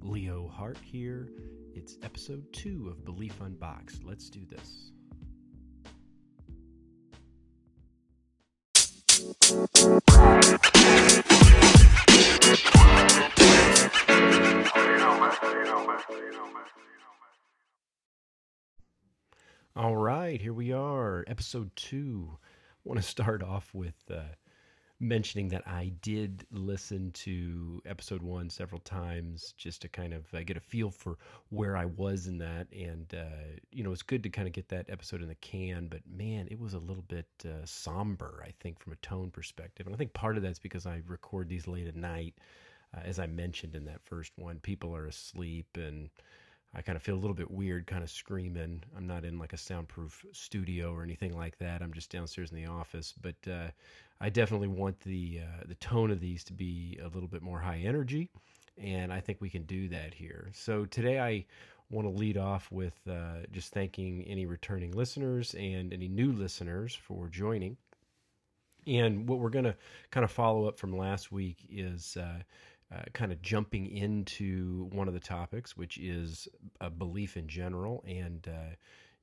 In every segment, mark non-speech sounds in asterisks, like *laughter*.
Leo Hart here. It's episode two of Belief Unboxed. Let's do this. All right, here we are, episode two. I want to start off with uh, mentioning that I did listen to episode one several times just to kind of uh, get a feel for where I was in that. And, uh, you know, it's good to kind of get that episode in the can, but man, it was a little bit uh, somber, I think, from a tone perspective. And I think part of that's because I record these late at night. Uh, as I mentioned in that first one, people are asleep and I kind of feel a little bit weird, kind of screaming. I'm not in like a soundproof studio or anything like that. I'm just downstairs in the office, but uh, I definitely want the uh, the tone of these to be a little bit more high energy, and I think we can do that here. So today I want to lead off with uh, just thanking any returning listeners and any new listeners for joining. And what we're going to kind of follow up from last week is uh, uh, kind of jumping into one of the topics, which is a belief in general, and uh,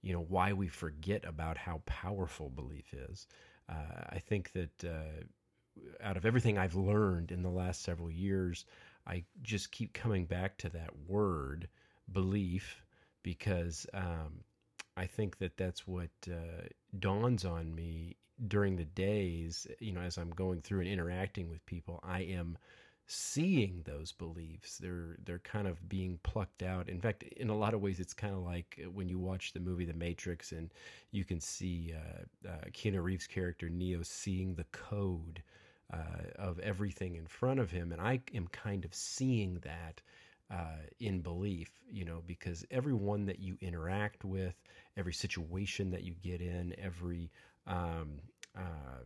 you know why we forget about how powerful belief is. Uh, I think that uh, out of everything I've learned in the last several years, I just keep coming back to that word belief because um, I think that that's what uh, dawns on me during the days. You know, as I'm going through and interacting with people, I am seeing those beliefs they're they're kind of being plucked out. In fact in a lot of ways it's kind of like when you watch the movie the matrix and you can see uh, uh, keanu reeves character neo seeing the code uh, of everything in front of him and i am kind of seeing that uh, in belief you know because everyone that you interact with every situation that you get in every um, uh,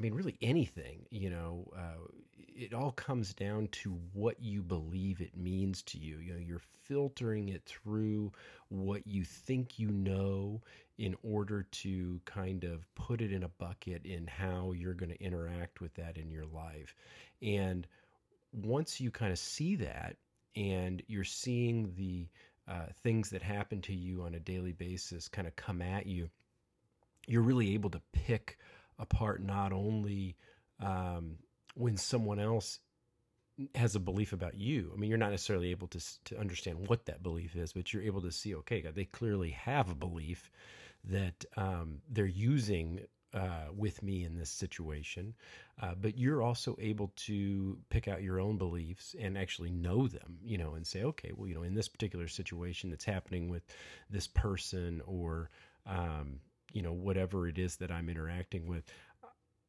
I mean, really anything, you know, uh, it all comes down to what you believe it means to you. You know, you're filtering it through what you think you know in order to kind of put it in a bucket in how you're going to interact with that in your life. And once you kind of see that and you're seeing the uh, things that happen to you on a daily basis kind of come at you, you're really able to pick apart not only um, when someone else has a belief about you. I mean, you're not necessarily able to to understand what that belief is, but you're able to see, okay, God, they clearly have a belief that um, they're using uh, with me in this situation. Uh, but you're also able to pick out your own beliefs and actually know them, you know, and say, okay, well, you know, in this particular situation that's happening with this person or um, you know whatever it is that I'm interacting with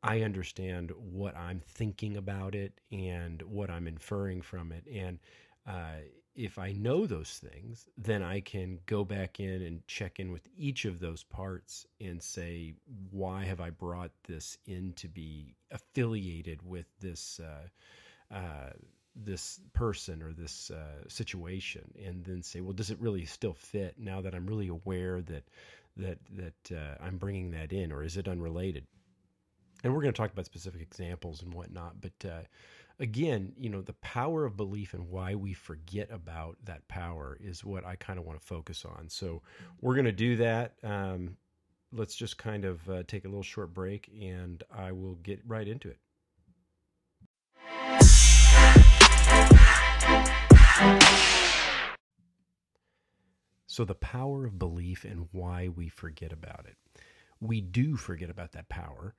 I understand what I'm thinking about it and what I'm inferring from it. And uh, if I know those things then I can go back in and check in with each of those parts and say why have I brought this in to be affiliated with this uh, uh, this person or this uh, situation? And then say well does it really still fit now that i'm really aware that that that uh, I'm bringing that in, or is it unrelated? And we're going to talk about specific examples and whatnot, but uh, again, you know, the power of belief and why we forget about that power is what I kind of want to focus on. So we're going to do that. Um, let's just kind of uh, take a little short break, and I will get right into it. So, the power of belief and why we forget about it. We do forget about that power,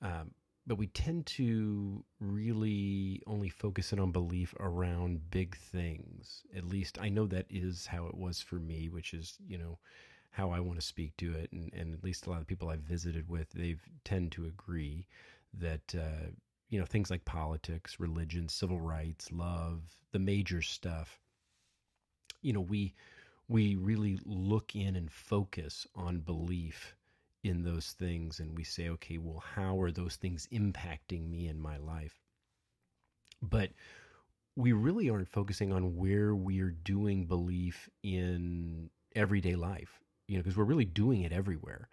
um, but we tend to really only focus in on belief around big things. At least I know that is how it was for me, which is, you know, how I want to speak to it. And, and at least a lot of people I've visited with, they tend to agree that, uh, you know, things like politics, religion, civil rights, love, the major stuff, you know, we we really look in and focus on belief in those things and we say okay well how are those things impacting me in my life? But we really aren't focusing on where we're doing belief in everyday life you know because we're really doing it everywhere.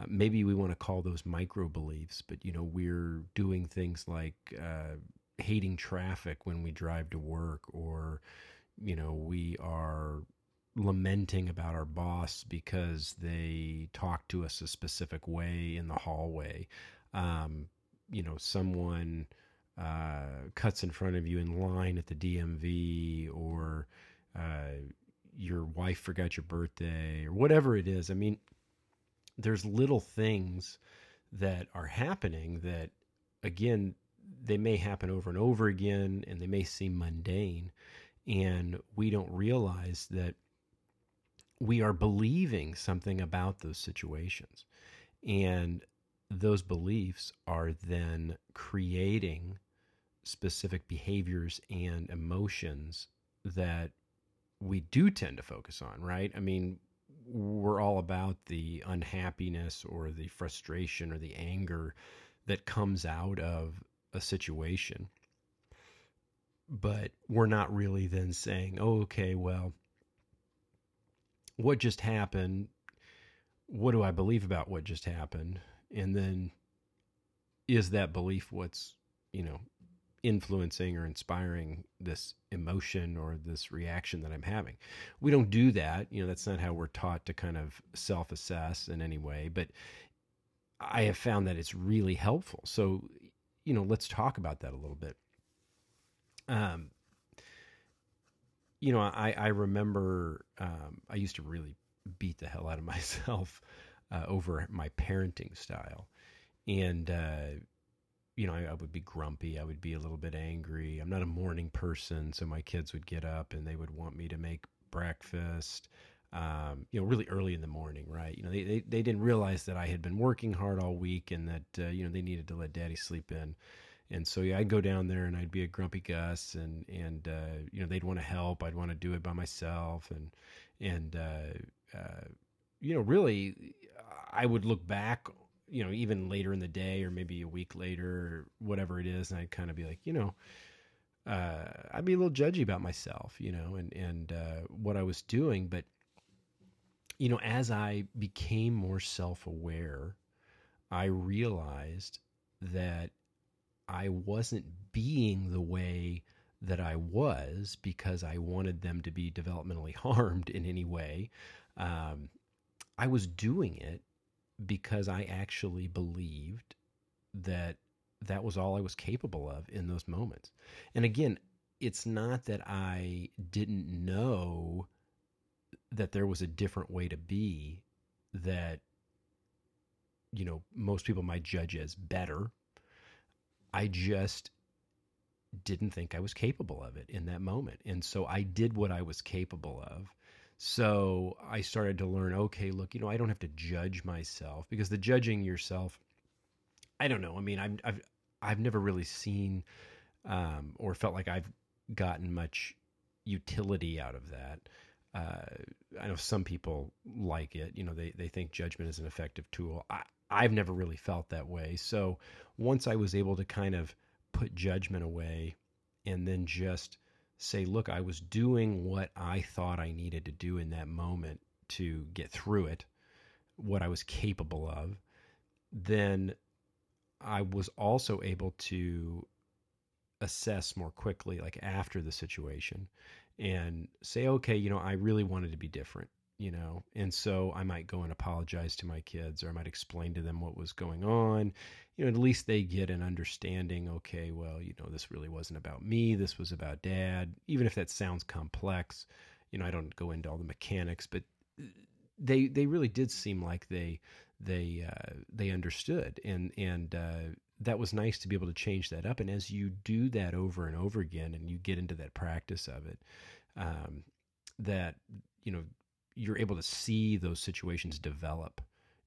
Uh, maybe we want to call those micro beliefs but you know we're doing things like uh, hating traffic when we drive to work or you know, we are lamenting about our boss because they talk to us a specific way in the hallway. Um, you know, someone uh, cuts in front of you in line at the DMV, or uh, your wife forgot your birthday, or whatever it is. I mean, there's little things that are happening that, again, they may happen over and over again and they may seem mundane. And we don't realize that we are believing something about those situations. And those beliefs are then creating specific behaviors and emotions that we do tend to focus on, right? I mean, we're all about the unhappiness or the frustration or the anger that comes out of a situation. But we're not really then saying, oh, okay, well, what just happened? What do I believe about what just happened? And then is that belief what's, you know, influencing or inspiring this emotion or this reaction that I'm having. We don't do that. You know, that's not how we're taught to kind of self assess in any way. But I have found that it's really helpful. So, you know, let's talk about that a little bit. Um, you know, I, I remember um, I used to really beat the hell out of *laughs* myself uh, over my parenting style. And, uh, you know, I, I, would be grumpy. I would be a little bit angry. I'm not a morning person, so my kids would get up and they would want me to make breakfast. Um, you know, really early in the morning, right? You know, they, they, they didn't realize that I had been working hard all week and that, uh, you know, they needed to let daddy sleep in. And so, yeah, I'd go down there and I'd be a grumpy Gus and, and, uh, you know, they'd want to help. I'd want to do it by myself. And, and, uh, uh, you know, really, I would look back you know, even later in the day or maybe a week later or whatever it is, and I'd kind of be like, you know, uh, I'd be a little judgy about myself, you know, and and uh, what I was doing. But you know, as I became more self aware, I realized that I wasn't being the way that I was because I wanted them to be developmentally *laughs* harmed in any way. Um, I was doing it because I actually believed that that was all I was capable of in those moments. And again, it's not that I didn't know that there was a different way to be that you know most people might judge as better. I just didn't think I was capable of it in that moment. And so I did what I was capable of so I started to learn, okay, look, you know, I don't have to judge myself because the judging yourself, I don't know. I mean, I've I've I've never really seen um, or felt like I've gotten much utility out of that. Uh, I know some people like it. You know, they they think judgment is an effective tool. I I've never really felt that way. So once I was able to kind of put judgment away and then just say, look, I was doing what I thought I needed to do in that moment to get through it, what I was capable of, then I was also able to assess more quickly, like after the situation, and say, okay, you know, I really wanted to be different you know? And so i might go and apologize to my kids or i might explain to them what was going on you know at least they get an understanding okay well you know this really wasn't about me this was about dad. Even if that sounds complex you know i don't go into all the mechanics but they they really did seem like they they uh, they understood and and uh, that was nice to be able to change that up and as you do that over and over again and you get into that practice of it um, that you know you're able to see those situations develop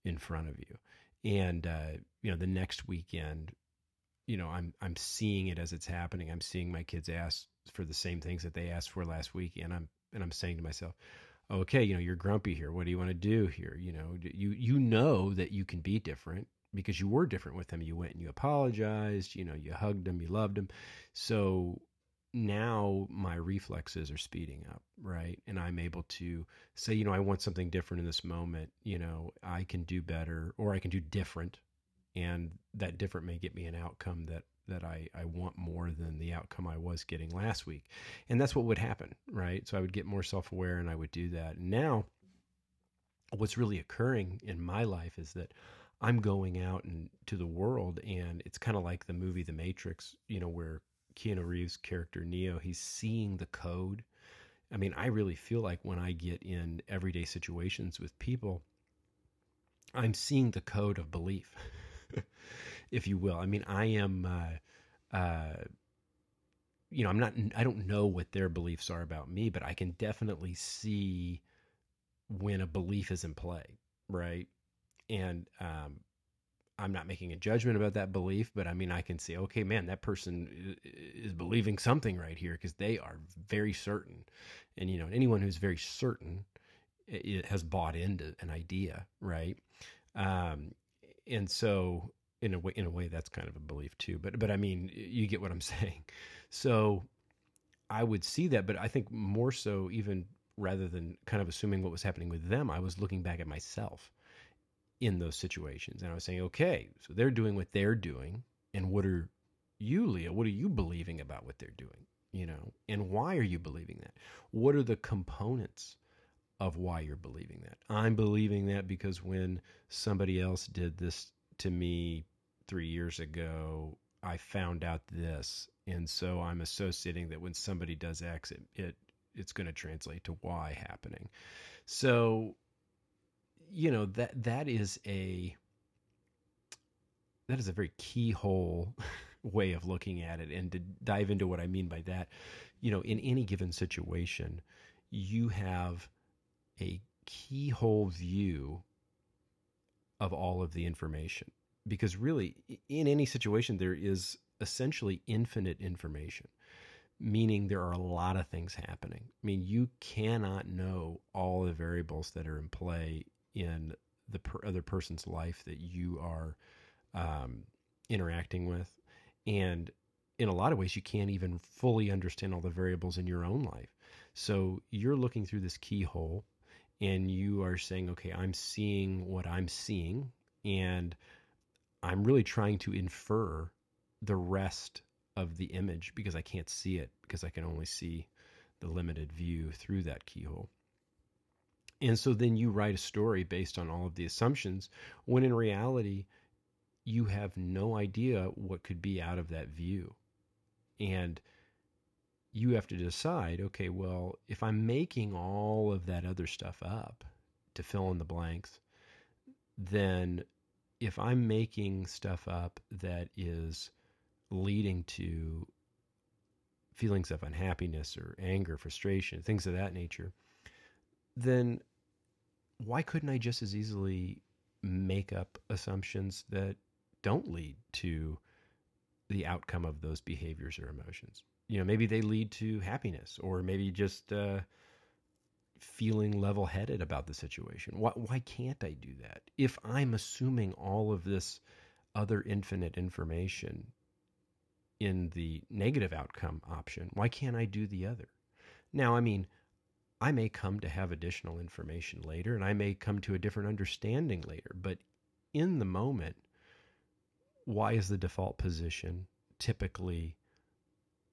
in front of you. And uh, you know, the next weekend, you know, I'm I'm seeing it as it's happening. I'm seeing my kids ask for the same things that they asked for last week, and I'm and I'm saying to myself, okay, you know, you're grumpy here. What do you want to do here? You know, you you know that you can be different because you were different with them. You went and you apologized. You know, you hugged them, you loved them. So now my reflexes are speeding up, right? And I'm able to say, you know, I want something different in this moment. You know, I can do better or I can do different. And that different may get me an outcome that that I, I want more than the outcome I was getting last week. And that's what would happen, right? So I would get more self aware and I would do that. Now, what's really occurring in my life is that I'm going out and to the world, and it's kind of like the movie The Matrix, you know, where Keanu Reeves' character Neo, he's seeing the code. I mean, I really feel like when I get in everyday situations with people, I'm seeing the code of belief, *laughs* if you will. I mean, I am, uh, uh, you know, I'm not, I don't know what their beliefs are about me, but I can definitely see when a belief is in play, right? And um, I'm not making a judgment about that belief, but I mean, I can say, okay, man, that person is believing something right here because they are very certain. And, you know, anyone who's very certain it has bought into an idea, right? Um, and so, in a way, in a way, that's kind of a belief too. But, but I mean, you get what I'm *laughs* saying. So, I would see that, but I think more so, even rather than kind of assuming what was happening with them, I was looking back at myself in those situations. And I was saying, okay, so they're doing what they're doing. And what are you, Leo? What are you believing about what they're doing? You know, and why are you believing that? What are the components of why you're believing that? I'm believing that because when somebody else did this to me three years ago, I found out this. And so I'm associating that when somebody does X, it, it it's going to translate to Y happening. So, you know that that is a that is a very keyhole *laughs* way of looking at it. And to dive into what I mean by that, you know, in any given situation, you have a keyhole view of all of the information because really in any situation there is essentially infinite information meaning there are a lot of things happening. I mean, you cannot know all the variables that are in play in the per- other person's life that you are um, interacting with. And in a lot of ways, you can't even fully understand all the variables in your own life. So you're looking through this keyhole and you are saying, okay, I'm seeing what I'm seeing. And I'm really trying to infer the rest of the image because I can't see it because I can only see the limited view through that keyhole. And so then you write a story based on all of the assumptions when in reality you have no idea what could be out of that view. And you have to decide okay, well, if I'm making all of that other stuff up to fill in the blanks, then if I'm making stuff up that is leading to feelings of unhappiness or anger, frustration, things of that nature, then why couldn't I just as easily make up assumptions that don't lead to the outcome of those behaviors or emotions? You know, maybe they lead to happiness or maybe just uh, feeling level headed about the situation. Why, why can't I do that? If I'm assuming all of this other infinite information in the negative outcome option, why can't I do the other? Now, I mean, I may come to have additional information later and I may come to a different understanding later, but in the moment, why is the default position typically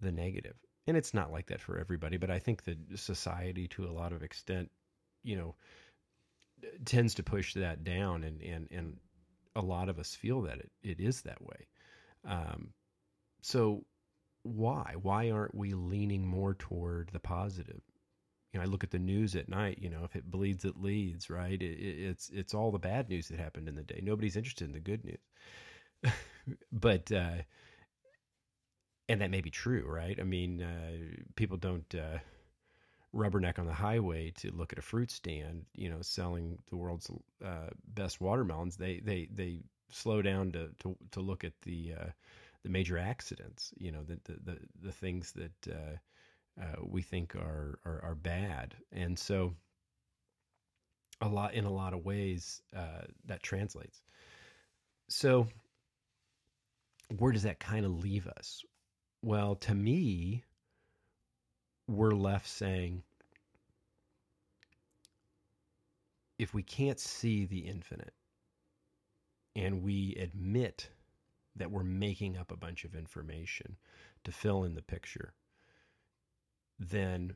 the negative? And it's not like that for everybody, but I think that society, to a lot of extent, you know, tends to push that down, and and and a lot of us feel that it, it is that way. Um, so why? Why aren't we leaning more toward the positive? You know, I look at the news at night. You know, if it bleeds, it leads. Right? It, it, it's it's all the bad news that happened in the day. Nobody's interested in the good news. *laughs* but uh, and that may be true, right? I mean, uh, people don't uh, rubberneck on the highway to look at a fruit stand. You know, selling the world's uh, best watermelons. They they they slow down to to to look at the uh, the major accidents, you know, the the the, the things that uh, we think are, are, are bad, and so a lot in a lot of ways uh, that translates. So where does that kind of leave us? Well, to me, we're left saying if we can't see the infinite and we admit that we're making up a bunch of information to fill in the picture, then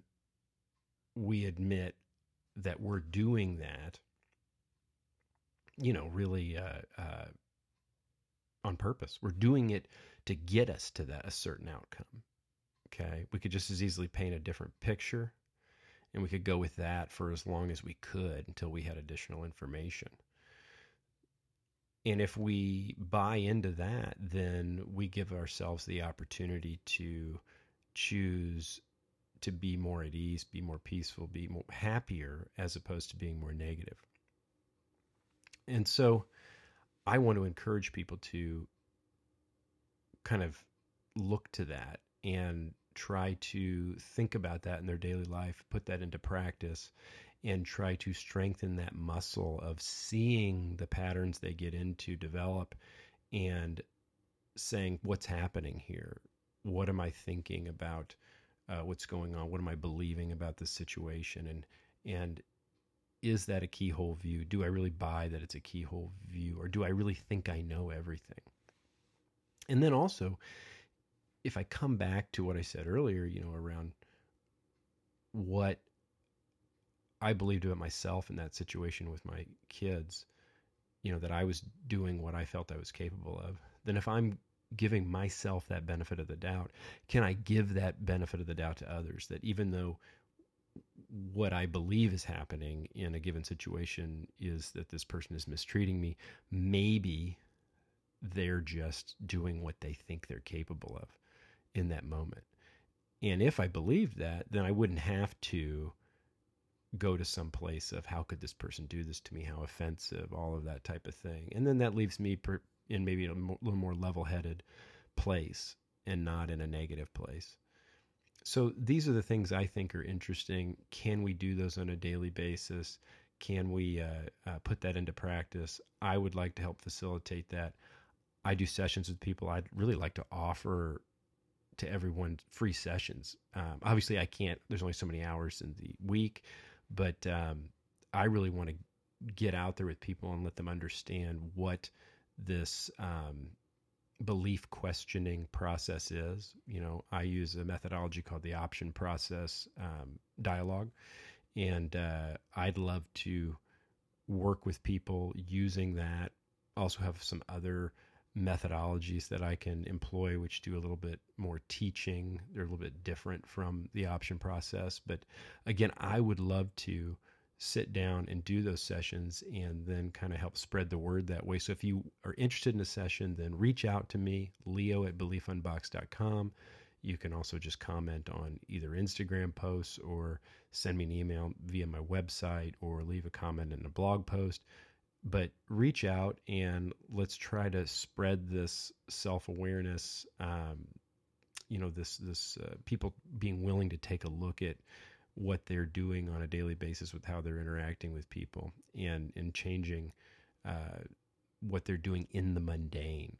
we admit that we're doing that, you know, really uh, uh, on purpose. We're doing it to get us to that a certain outcome. Okay, we could just as easily paint a different picture, and we could go with that for as long as we could until we had additional information. And if we buy into that, then we give ourselves the opportunity to choose to be more at ease, be more peaceful, be more happier, as opposed to being more negative. And so I want to encourage people to kind of look to that and try to think about that in their daily life, put that into practice, and try to strengthen that muscle of seeing the patterns they get into develop and saying, What's happening here? What am I thinking about uh, what's going on? What am I believing about this situation? And and is that a keyhole view? Do I really buy that it's a keyhole view, or do I really think I know everything? And then also, if I come back to what I said earlier, you know, around what I believed about myself in that situation with my kids, you know, that I was doing what I felt I was capable of, then if I'm giving myself that benefit of the doubt, can I give that benefit of the doubt to others that even though what I believe is happening in a given situation is that this person is mistreating me, maybe they're just doing what they think they're capable of in that moment. And if I believed that, then I wouldn't have to go to some place of how could this person do this to me, how offensive, all of that type of thing. And then that leaves me per, in maybe a little more level headed place and not in a negative place. So these are the things I think are interesting. Can we do those on a daily basis? Can we uh, uh, put that into practice? I would like to help facilitate that. I do sessions with people. I'd really like to offer to everyone free sessions. Um, obviously, I can't. There's only so many hours in the week, but um, I really want to get out there with people and let them understand what this um, belief questioning process is. You know, I use a methodology called the option process um, dialogue, and uh, I'd love to work with people using that. Also, have some other methodologies that I can employ, which do a little bit more teaching. They're a little bit different from the option process. But again, I would love to sit down and do those sessions and then kind of help spread the word that way. So if you are interested in a session, then reach out to me, leo at beliefunbox.com. You can also just comment on either Instagram posts or send me an email via my website or leave a comment in a blog post but reach out and let's try to spread this self-awareness um, you know this this uh, people being willing to take a look at what they're doing on a daily basis with how they're interacting with people and and changing uh, what they're doing in the mundane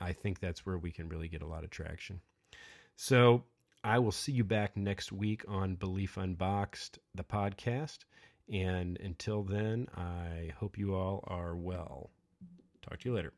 i think that's where we can really get a lot of traction so i will see you back next week on belief unboxed the podcast and until then, I hope you all are well. Talk to you later.